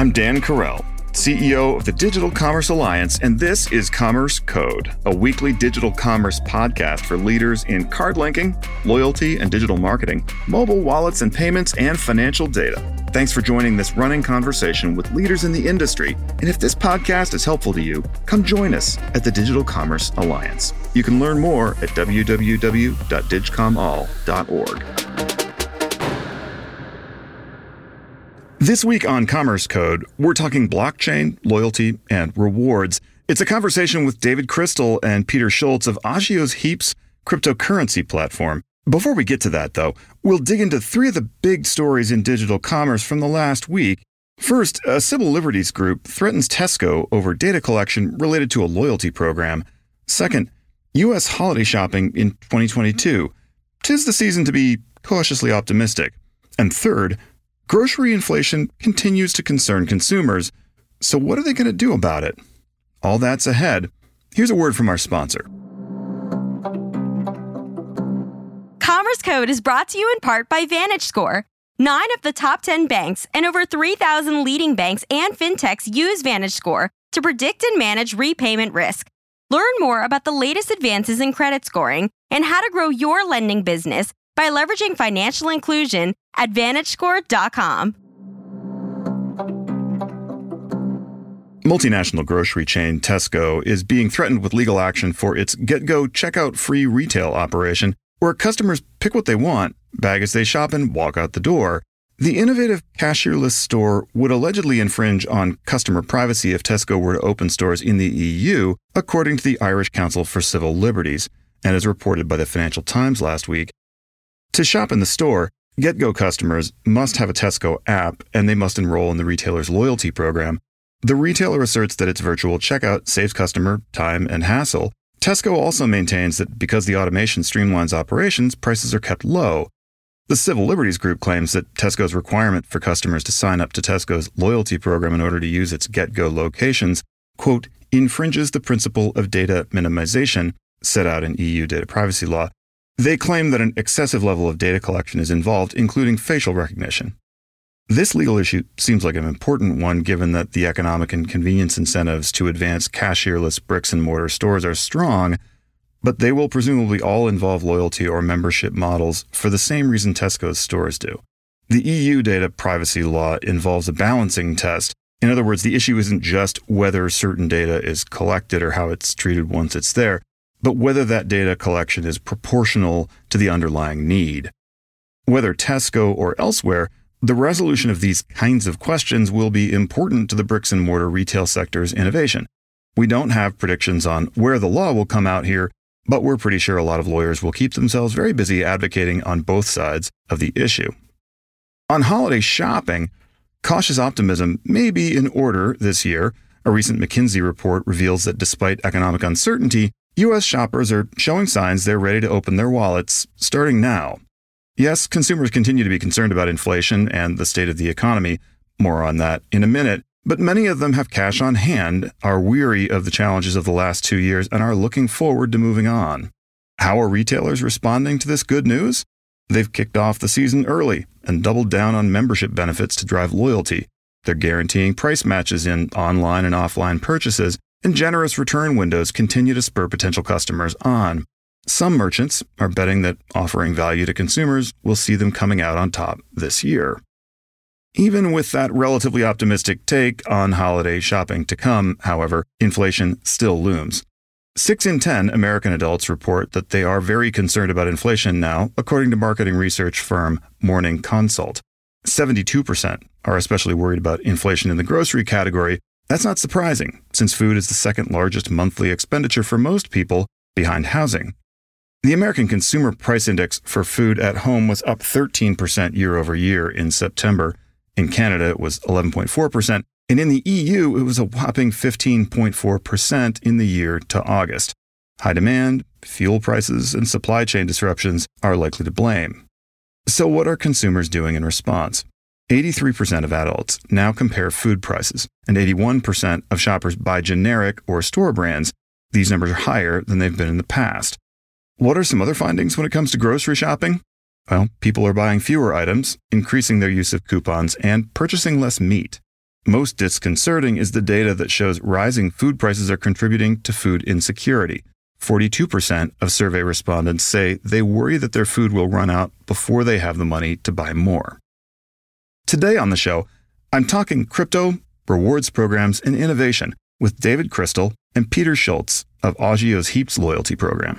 I'm Dan Carell, CEO of the Digital Commerce Alliance, and this is Commerce Code, a weekly digital commerce podcast for leaders in card linking, loyalty and digital marketing, mobile wallets and payments, and financial data. Thanks for joining this running conversation with leaders in the industry. And if this podcast is helpful to you, come join us at the Digital Commerce Alliance. You can learn more at www.digcomall.org. This week on Commerce Code, we're talking blockchain, loyalty, and rewards. It's a conversation with David Crystal and Peter Schultz of Augeo's Heaps cryptocurrency platform. Before we get to that, though, we'll dig into three of the big stories in digital commerce from the last week. First, a civil liberties group threatens Tesco over data collection related to a loyalty program. Second, U.S. holiday shopping in 2022. Tis the season to be cautiously optimistic. And third, Grocery inflation continues to concern consumers, so what are they going to do about it? All that's ahead. Here's a word from our sponsor. Commerce Code is brought to you in part by VantageScore. Nine of the top 10 banks and over 3,000 leading banks and fintechs use VantageScore to predict and manage repayment risk. Learn more about the latest advances in credit scoring and how to grow your lending business by leveraging financial inclusion at VantageScore.com. Multinational grocery chain Tesco is being threatened with legal action for its GetGo checkout free retail operation, where customers pick what they want, bag as they shop, and walk out the door. The innovative cashierless store would allegedly infringe on customer privacy if Tesco were to open stores in the EU, according to the Irish Council for Civil Liberties, and as reported by the Financial Times last week. To shop in the store, GetGo customers must have a Tesco app and they must enroll in the retailer's loyalty program. The retailer asserts that its virtual checkout saves customer time and hassle. Tesco also maintains that because the automation streamlines operations, prices are kept low. The Civil Liberties Group claims that Tesco's requirement for customers to sign up to Tesco's loyalty program in order to use its GetGo locations, quote, infringes the principle of data minimization set out in EU data privacy law they claim that an excessive level of data collection is involved, including facial recognition. This legal issue seems like an important one given that the economic and convenience incentives to advance cashierless bricks and mortar stores are strong, but they will presumably all involve loyalty or membership models for the same reason Tesco's stores do. The EU data privacy law involves a balancing test. In other words, the issue isn't just whether certain data is collected or how it's treated once it's there but whether that data collection is proportional to the underlying need. Whether Tesco or elsewhere, the resolution of these kinds of questions will be important to the bricks and mortar retail sector's innovation. We don't have predictions on where the law will come out here, but we're pretty sure a lot of lawyers will keep themselves very busy advocating on both sides of the issue. On holiday shopping, cautious optimism may be in order this year. A recent McKinsey report reveals that despite economic uncertainty, U.S. shoppers are showing signs they're ready to open their wallets starting now. Yes, consumers continue to be concerned about inflation and the state of the economy. More on that in a minute. But many of them have cash on hand, are weary of the challenges of the last two years, and are looking forward to moving on. How are retailers responding to this good news? They've kicked off the season early and doubled down on membership benefits to drive loyalty. They're guaranteeing price matches in online and offline purchases and generous return windows continue to spur potential customers on. Some merchants are betting that offering value to consumers will see them coming out on top this year. Even with that relatively optimistic take on holiday shopping to come, however, inflation still looms. Six in 10 American adults report that they are very concerned about inflation now, according to marketing research firm Morning Consult. 72% are especially worried about inflation in the grocery category, that's not surprising, since food is the second largest monthly expenditure for most people, behind housing. The American Consumer Price Index for food at home was up 13% year over year in September. In Canada, it was 11.4%, and in the EU, it was a whopping 15.4% in the year to August. High demand, fuel prices, and supply chain disruptions are likely to blame. So, what are consumers doing in response? 83% of adults now compare food prices, and 81% of shoppers buy generic or store brands. These numbers are higher than they've been in the past. What are some other findings when it comes to grocery shopping? Well, people are buying fewer items, increasing their use of coupons, and purchasing less meat. Most disconcerting is the data that shows rising food prices are contributing to food insecurity. 42% of survey respondents say they worry that their food will run out before they have the money to buy more. Today on the show, I'm talking crypto, rewards programs, and innovation with David Crystal and Peter Schultz of Augeo's Heaps loyalty program.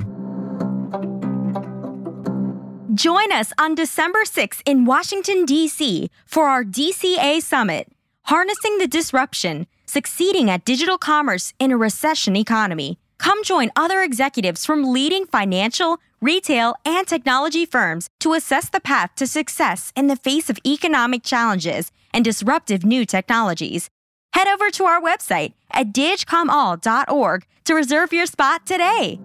Join us on December 6th in Washington, D.C. for our DCA Summit, Harnessing the Disruption, Succeeding at Digital Commerce in a Recession Economy. Come join other executives from leading financial, retail, and technology firms to assess the path to success in the face of economic challenges and disruptive new technologies. Head over to our website at digcomall.org to reserve your spot today.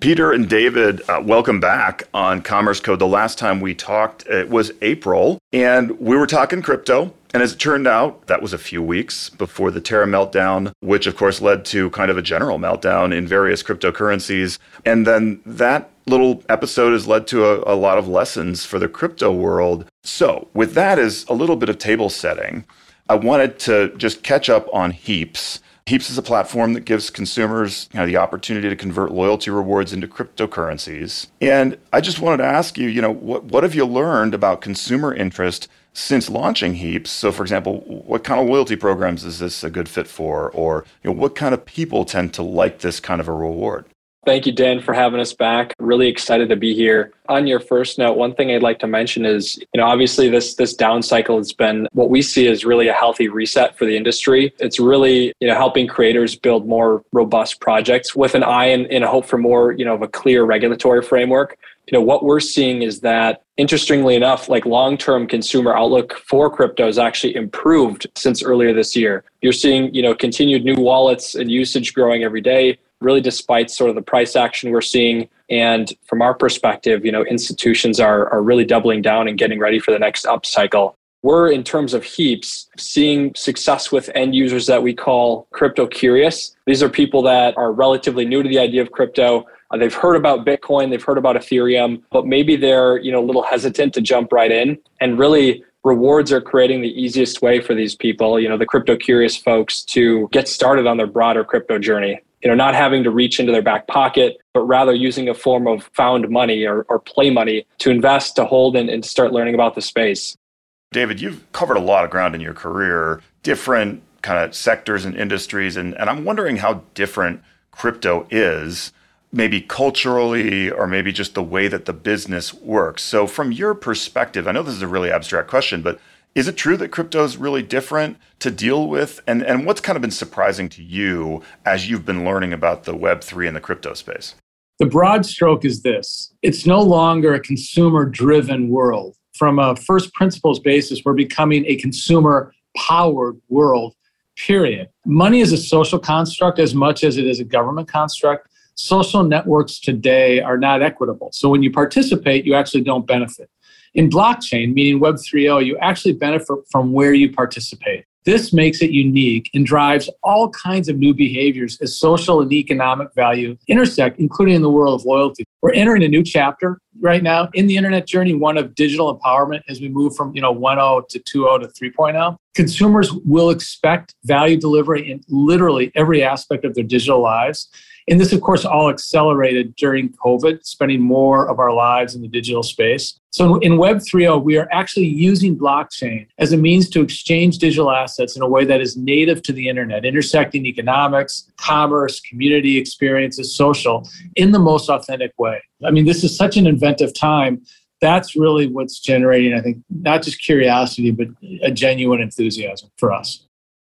Peter and David, uh, welcome back on Commerce Code. The last time we talked, it was April, and we were talking crypto. And as it turned out, that was a few weeks before the Terra meltdown, which of course led to kind of a general meltdown in various cryptocurrencies. And then that little episode has led to a, a lot of lessons for the crypto world. So, with that as a little bit of table setting, I wanted to just catch up on Heaps. Heaps is a platform that gives consumers you know, the opportunity to convert loyalty rewards into cryptocurrencies. And I just wanted to ask you, you know, what, what have you learned about consumer interest since launching Heaps. So, for example, what kind of loyalty programs is this a good fit for? Or you know, what kind of people tend to like this kind of a reward? Thank you, Dan, for having us back. Really excited to be here. On your first note, one thing I'd like to mention is, you know, obviously this this down cycle has been what we see as really a healthy reset for the industry. It's really, you know, helping creators build more robust projects with an eye and, and a hope for more, you know, of a clear regulatory framework you know what we're seeing is that interestingly enough like long-term consumer outlook for crypto has actually improved since earlier this year you're seeing you know continued new wallets and usage growing every day really despite sort of the price action we're seeing and from our perspective you know institutions are are really doubling down and getting ready for the next up cycle we're in terms of heaps seeing success with end users that we call crypto curious these are people that are relatively new to the idea of crypto uh, they've heard about Bitcoin, they've heard about Ethereum, but maybe they're you know a little hesitant to jump right in. And really, rewards are creating the easiest way for these people, you know, the crypto curious folks, to get started on their broader crypto journey. You know, not having to reach into their back pocket, but rather using a form of found money or, or play money to invest, to hold, and, and start learning about the space. David, you've covered a lot of ground in your career, different kind of sectors and industries, and, and I'm wondering how different crypto is maybe culturally or maybe just the way that the business works. So, from your perspective, I know this is a really abstract question, but is it true that crypto is really different to deal with? And, and what's kind of been surprising to you as you've been learning about the Web3 and the crypto space? The broad stroke is this it's no longer a consumer driven world. From a first principles basis, we're becoming a consumer powered world, period. Money is a social construct as much as it is a government construct social networks today are not equitable. So when you participate, you actually don't benefit. In blockchain, meaning Web 3.0, you actually benefit from where you participate. This makes it unique and drives all kinds of new behaviors as social and economic value intersect, including in the world of loyalty. We're entering a new chapter right now in the internet journey, one of digital empowerment as we move from, you know, 1.0 to 2.0 to 3.0. Consumers will expect value delivery in literally every aspect of their digital lives. And this, of course, all accelerated during COVID, spending more of our lives in the digital space. So in Web 3.0, we are actually using blockchain as a means to exchange digital assets in a way that is native to the internet, intersecting economics, commerce, community experiences, social in the most authentic way. I mean, this is such an inventive time. That's really what's generating, I think, not just curiosity, but a genuine enthusiasm for us.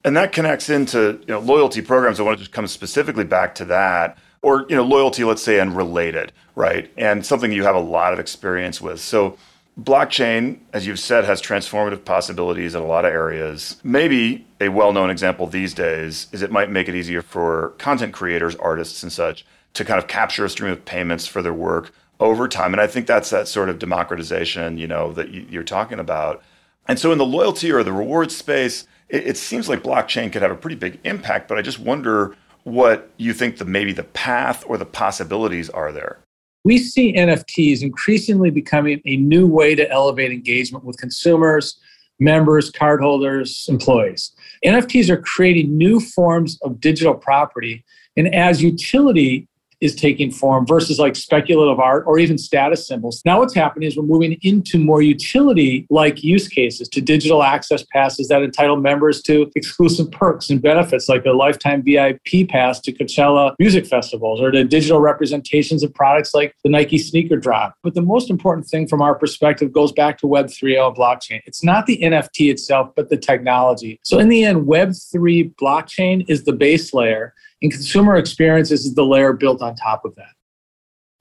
And that connects into you know, loyalty programs. I want to just come specifically back to that, or you know, loyalty, let's say, and related, right? And something you have a lot of experience with. So, blockchain, as you've said, has transformative possibilities in a lot of areas. Maybe a well-known example these days is it might make it easier for content creators, artists, and such to kind of capture a stream of payments for their work over time. And I think that's that sort of democratization, you know, that you're talking about. And so, in the loyalty or the reward space it, it seems like blockchain could have a pretty big impact, but I just wonder what you think the maybe the path or the possibilities are there. We see NFTs increasingly becoming a new way to elevate engagement with consumers, members, cardholders, employees. NFTs are creating new forms of digital property. And as utility is taking form versus like speculative art or even status symbols. Now, what's happening is we're moving into more utility like use cases to digital access passes that entitle members to exclusive perks and benefits like a lifetime VIP pass to Coachella music festivals or to digital representations of products like the Nike sneaker drop. But the most important thing from our perspective goes back to Web 3.0 blockchain. It's not the NFT itself, but the technology. So, in the end, Web 3 blockchain is the base layer and consumer experiences is the layer built on top of that.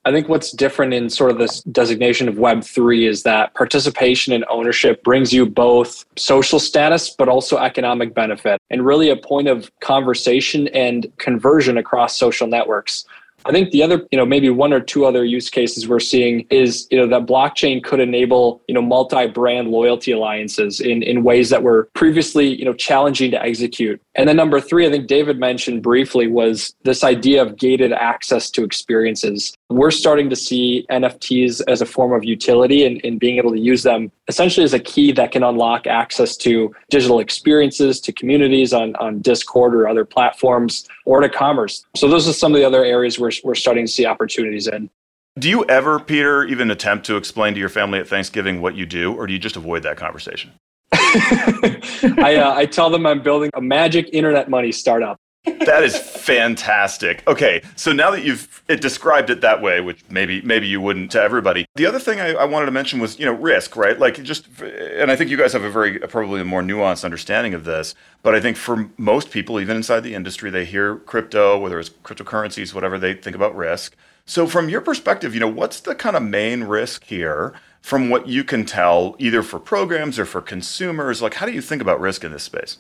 I think what's different in sort of this designation of Web3 is that participation and ownership brings you both social status, but also economic benefit, and really a point of conversation and conversion across social networks. I think the other, you know, maybe one or two other use cases we're seeing is, you know, that blockchain could enable, you know, multi-brand loyalty alliances in, in ways that were previously, you know, challenging to execute. And then number three, I think David mentioned briefly was this idea of gated access to experiences. We're starting to see NFTs as a form of utility and, and being able to use them essentially as a key that can unlock access to digital experiences, to communities on, on Discord or other platforms, or to commerce. So those are some of the other areas where we're starting to see opportunities in. Do you ever, Peter, even attempt to explain to your family at Thanksgiving what you do, or do you just avoid that conversation? I, uh, I tell them I'm building a magic internet money startup. that is fantastic. Okay, so now that you've it described it that way, which maybe maybe you wouldn't to everybody. The other thing I, I, wanted to mention was you know risk, right? Like just, and I think you guys have a very probably a more nuanced understanding of this. But I think for most people, even inside the industry, they hear crypto, whether it's cryptocurrencies, whatever, they think about risk. So from your perspective, you know, what's the kind of main risk here? From what you can tell, either for programs or for consumers, like how do you think about risk in this space?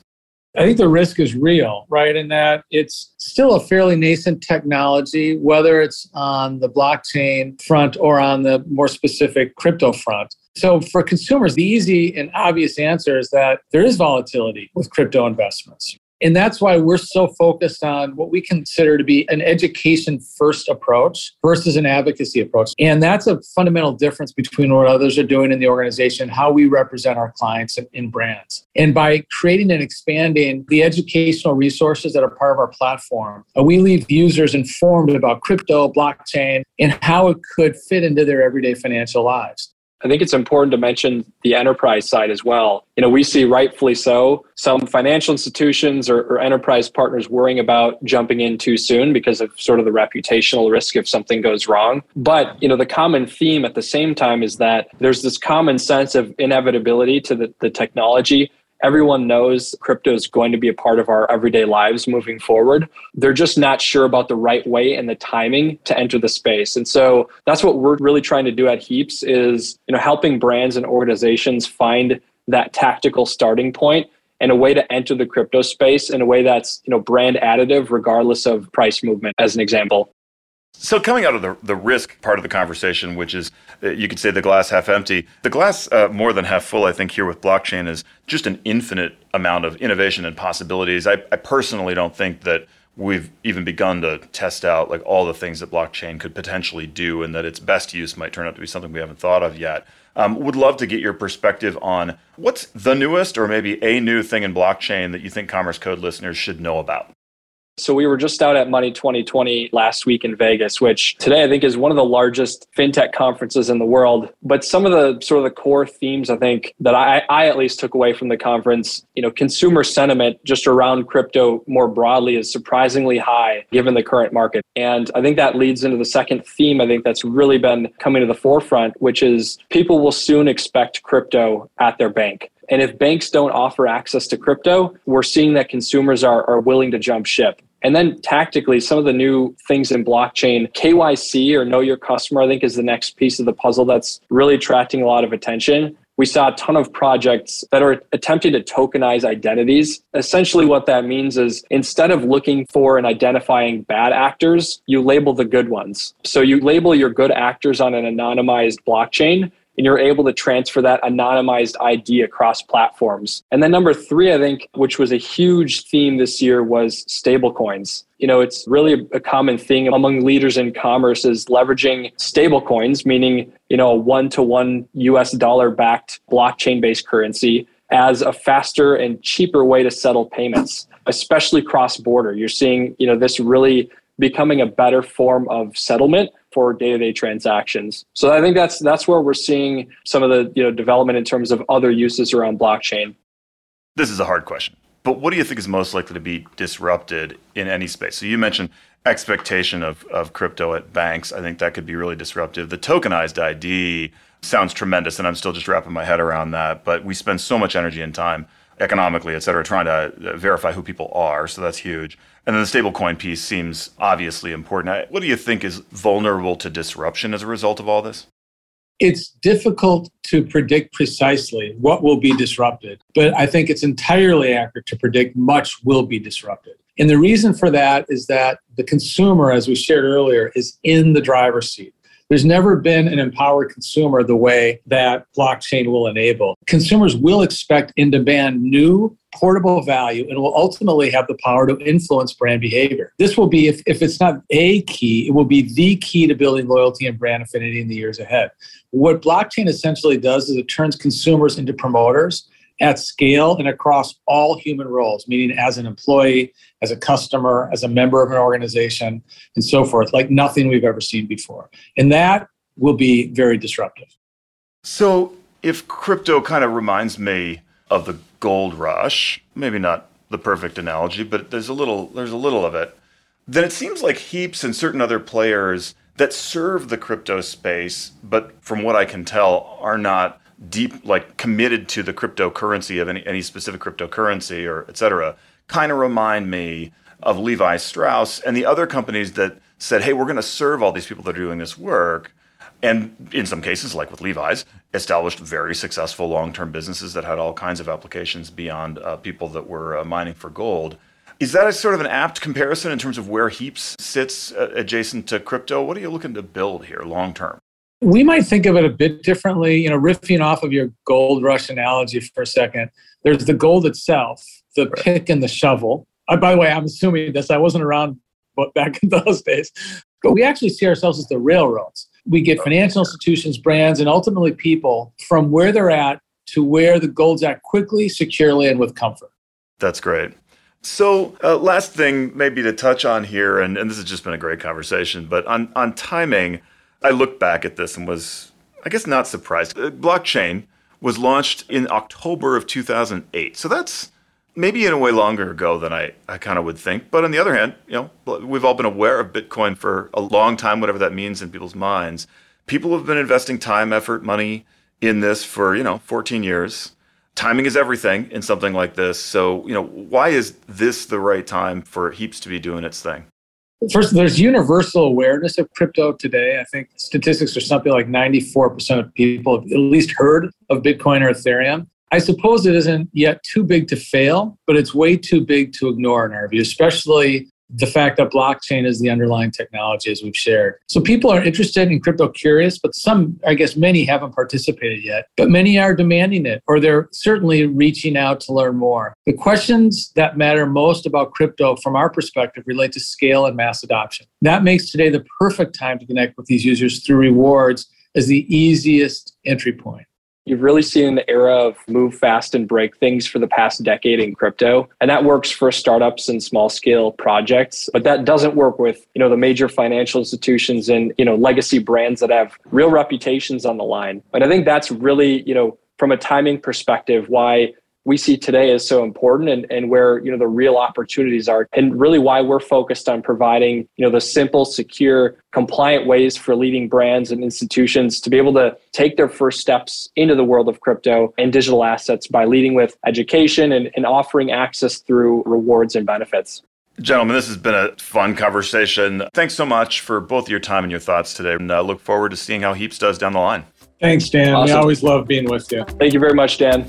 I think the risk is real, right? In that it's still a fairly nascent technology, whether it's on the blockchain front or on the more specific crypto front. So, for consumers, the easy and obvious answer is that there is volatility with crypto investments. And that's why we're so focused on what we consider to be an education first approach versus an advocacy approach. And that's a fundamental difference between what others are doing in the organization, how we represent our clients and brands. And by creating and expanding the educational resources that are part of our platform, uh, we leave users informed about crypto, blockchain, and how it could fit into their everyday financial lives. I think it's important to mention the enterprise side as well. You know, we see rightfully so some financial institutions or, or, enterprise partners worrying about jumping in too soon because of sort of the reputational risk if something goes wrong. But, you know, the common theme at the same time is that there's this common sense of inevitability to the, the technology everyone knows crypto is going to be a part of our everyday lives moving forward. They're just not sure about the right way and the timing to enter the space. And so that's what we're really trying to do at Heaps is, you know, helping brands and organizations find that tactical starting point and a way to enter the crypto space in a way that's, you know, brand additive regardless of price movement as an example. So, coming out of the, the risk part of the conversation, which is uh, you could say the glass half empty, the glass uh, more than half full, I think, here with blockchain is just an infinite amount of innovation and possibilities. I, I personally don't think that we've even begun to test out like all the things that blockchain could potentially do and that its best use might turn out to be something we haven't thought of yet. Um, would love to get your perspective on what's the newest or maybe a new thing in blockchain that you think Commerce Code listeners should know about. So we were just out at Money 2020 last week in Vegas, which today I think is one of the largest fintech conferences in the world. But some of the sort of the core themes I think that I, I at least took away from the conference, you know, consumer sentiment just around crypto more broadly is surprisingly high given the current market. And I think that leads into the second theme I think that's really been coming to the forefront, which is people will soon expect crypto at their bank. And if banks don't offer access to crypto, we're seeing that consumers are, are willing to jump ship. And then tactically, some of the new things in blockchain, KYC or know your customer, I think is the next piece of the puzzle that's really attracting a lot of attention. We saw a ton of projects that are attempting to tokenize identities. Essentially, what that means is instead of looking for and identifying bad actors, you label the good ones. So you label your good actors on an anonymized blockchain and you're able to transfer that anonymized ID across platforms. And then number three, I think, which was a huge theme this year, was stablecoins. you know, it's really a common thing among leaders in commerce is leveraging stablecoins, meaning, you know, a one to one US dollar backed blockchain based currency as a faster and cheaper way to settle payments, especially cross border. You're seeing, you know, this really becoming a better form of settlement for day-to-day transactions. So I think that's that's where we're seeing some of the, you know, development in terms of other uses around blockchain. This is a hard question. But what do you think is most likely to be disrupted in any space? So you mentioned expectation of, of crypto at banks. I think that could be really disruptive. The tokenized ID sounds tremendous, and I'm still just wrapping my head around that. But we spend so much energy and time economically, et cetera, trying to uh, verify who people are. So that's huge. And then the stablecoin piece seems obviously important. Uh, what do you think is vulnerable to disruption as a result of all this? It's difficult to predict precisely what will be disrupted, but I think it's entirely accurate to predict much will be disrupted. And the reason for that is that the consumer, as we shared earlier, is in the driver's seat. There's never been an empowered consumer the way that blockchain will enable. Consumers will expect in demand new portable value and will ultimately have the power to influence brand behavior. This will be, if, if it's not a key, it will be the key to building loyalty and brand affinity in the years ahead. What blockchain essentially does is it turns consumers into promoters at scale and across all human roles, meaning as an employee, as a customer, as a member of an organization, and so forth, like nothing we've ever seen before. And that will be very disruptive. So, if crypto kind of reminds me of the gold rush, maybe not the perfect analogy, but there's a little there's a little of it. Then it seems like heaps and certain other players that serve the crypto space, but from what I can tell, are not deep like committed to the cryptocurrency of any, any specific cryptocurrency or et cetera kind of remind me of levi strauss and the other companies that said hey we're going to serve all these people that are doing this work. And in some cases like with levi's established very successful long-term businesses that had all kinds of applications beyond uh, people that were uh, mining for gold. Is that a sort of an apt comparison in terms of where heaps sits uh, adjacent to crypto? What are you looking to build here long term we might think of it a bit differently. You know, riffing off of your gold rush analogy for a second, there's the gold itself, the right. pick and the shovel. Uh, by the way, I'm assuming this, I wasn't around back in those days, but we actually see ourselves as the railroads. We get financial institutions, brands, and ultimately people from where they're at to where the gold's at quickly, securely, and with comfort. That's great. So, uh, last thing maybe to touch on here, and, and this has just been a great conversation, but on, on timing, I looked back at this and was, I guess, not surprised. Uh, blockchain was launched in October of 2008. So that's maybe in a way longer ago than I, I kind of would think. But on the other hand, you know, we've all been aware of Bitcoin for a long time, whatever that means in people's minds. People have been investing time, effort, money in this for, you know, 14 years. Timing is everything in something like this. So, you know, why is this the right time for Heaps to be doing its thing? First, there's universal awareness of crypto today. I think statistics are something like 94% of people have at least heard of Bitcoin or Ethereum. I suppose it isn't yet too big to fail, but it's way too big to ignore in our view, especially the fact that blockchain is the underlying technology as we've shared. So people are interested in crypto curious, but some, I guess many haven't participated yet, but many are demanding it or they're certainly reaching out to learn more. The questions that matter most about crypto from our perspective relate to scale and mass adoption. That makes today the perfect time to connect with these users through rewards as the easiest entry point. You've really seen the era of move fast and break things for the past decade in crypto. And that works for startups and small scale projects, but that doesn't work with, you know, the major financial institutions and, you know, legacy brands that have real reputations on the line. And I think that's really, you know, from a timing perspective, why we see today is so important and, and where you know the real opportunities are and really why we're focused on providing you know the simple secure compliant ways for leading brands and institutions to be able to take their first steps into the world of crypto and digital assets by leading with education and, and offering access through rewards and benefits Gentlemen, this has been a fun conversation. Thanks so much for both your time and your thoughts today. And uh, look forward to seeing how Heaps does down the line. Thanks, Dan. Awesome. We always love being with you. Thank you very much, Dan.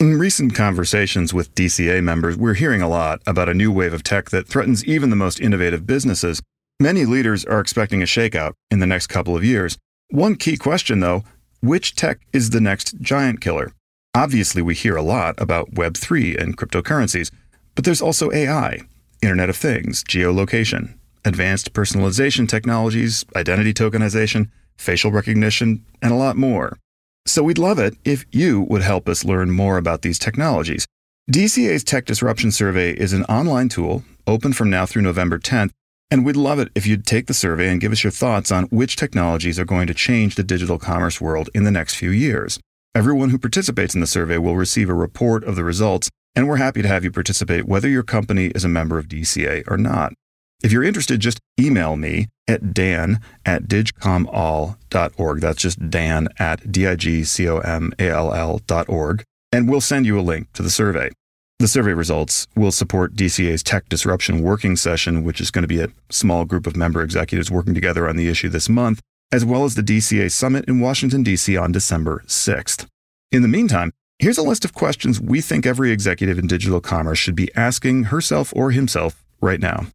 In recent conversations with DCA members, we're hearing a lot about a new wave of tech that threatens even the most innovative businesses. Many leaders are expecting a shakeout in the next couple of years. One key question, though which tech is the next giant killer? Obviously, we hear a lot about Web3 and cryptocurrencies, but there's also AI, Internet of Things, geolocation, advanced personalization technologies, identity tokenization, facial recognition, and a lot more. So we'd love it if you would help us learn more about these technologies. DCA's Tech Disruption Survey is an online tool open from now through November 10th, and we'd love it if you'd take the survey and give us your thoughts on which technologies are going to change the digital commerce world in the next few years. Everyone who participates in the survey will receive a report of the results, and we're happy to have you participate whether your company is a member of DCA or not. If you're interested, just email me at dan at digcomall.org. That's just dan at D-I-G-C-O-M-A-L-L dot org. And we'll send you a link to the survey. The survey results will support DCA's Tech Disruption Working Session, which is going to be a small group of member executives working together on the issue this month, as well as the DCA Summit in Washington, D.C. on December 6th. In the meantime, here's a list of questions we think every executive in digital commerce should be asking herself or himself right now.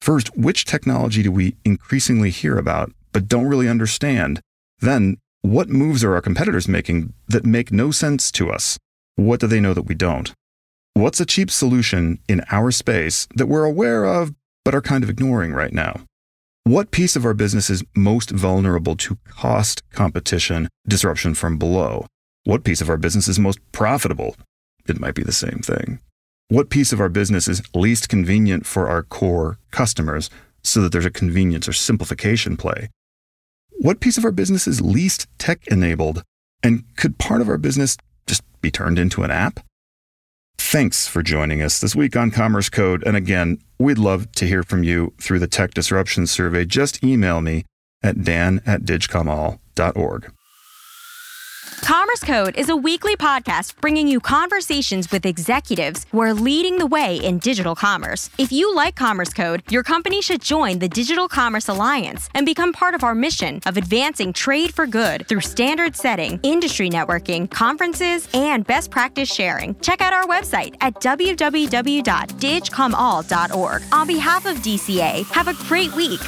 First, which technology do we increasingly hear about but don't really understand? Then, what moves are our competitors making that make no sense to us? What do they know that we don't? What's a cheap solution in our space that we're aware of but are kind of ignoring right now? What piece of our business is most vulnerable to cost competition disruption from below? What piece of our business is most profitable? It might be the same thing. What piece of our business is least convenient for our core customers so that there's a convenience or simplification play? What piece of our business is least tech enabled? And could part of our business just be turned into an app? Thanks for joining us this week on Commerce Code. And again, we'd love to hear from you through the Tech Disruption Survey. Just email me at dan at digcomall.org. Commerce Code is a weekly podcast bringing you conversations with executives who are leading the way in digital commerce. If you like Commerce Code, your company should join the Digital Commerce Alliance and become part of our mission of advancing trade for good through standard setting, industry networking, conferences, and best practice sharing. Check out our website at www.digcomall.org. On behalf of DCA, have a great week.